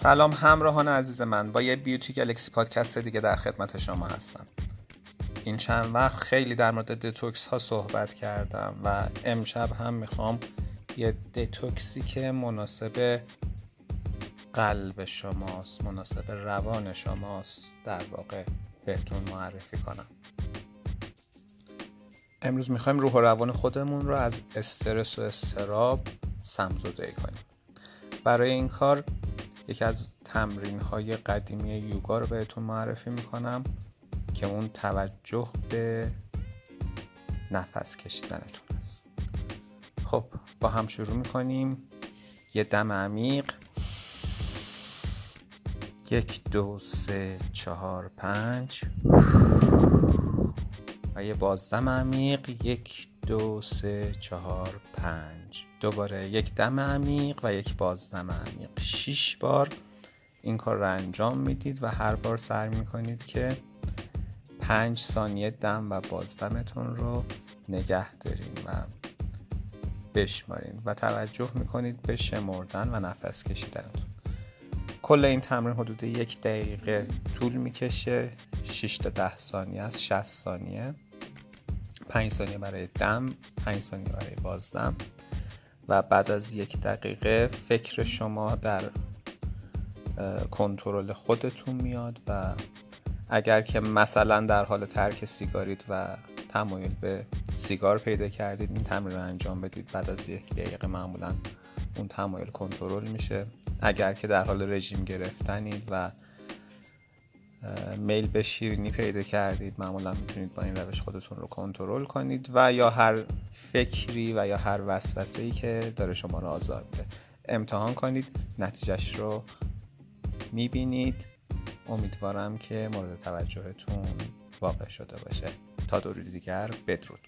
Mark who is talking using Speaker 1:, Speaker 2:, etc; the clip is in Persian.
Speaker 1: سلام همراهان عزیز من. با یه بیوتی گلکسی پادکست دیگه در خدمت شما هستم. این چند وقت خیلی در مورد دتوکس ها صحبت کردم و امشب هم می‌خوام یه دتوکسی که مناسب قلب شماست مناسب روان شماست در واقع بهتون معرفی کنم. امروز می‌خوایم روح و روان خودمون رو از استرس و استراب سمزوده کنیم. برای این کار یکی از تمرین های قدیمی یوگا رو بهتون معرفی می‌کنم که اون توجه به نفس کشیدنتون است. خب با هم شروع می‌کنیم. یه دم عمیق. یک دو سه چهار پنج. و یه بازدم عمیق. یک دو سه چهار پنج. دوباره یک دم عمیق و یک بازدم عمیق. شیش بار این کار رو انجام می‌دید و هر بار سعی می‌کنید که پنج ثانیه دم و بازدمتون رو نگه دارین و بشمارین و توجه می‌کنید به شمردن و نفس کشیدنتون. کل این تمرین حدود یک دقیقه طول می‌کشه. 6 تا 10 ثانیه از 60 ثانیه. 5 ثانیه برای دم 5 ثانیه برای بازدم و بعد از یک دقیقه فکر شما در کنترل خودتون میاد و اگر که مثلا در حال ترک سیگارید و تمایل به سیگار پیدا کردید این تمرین رو انجام بدید. بعد از یک دقیقه معمولا اون تمایل کنترل میشه. اگر که در حال رژیم گرفتنید و میل به شیرینی پیدا کردید معمولا می‌تونید با این روش خودتون رو کنترل کنید و یا هر فکری و یا هر وسوسه ای که داره شما رو آزار میده. امتحان کنید نتیجهش رو می‌بینید. امیدوارم که مورد توجهتون واقع شده باشه. تا دوری دیگر بدرود.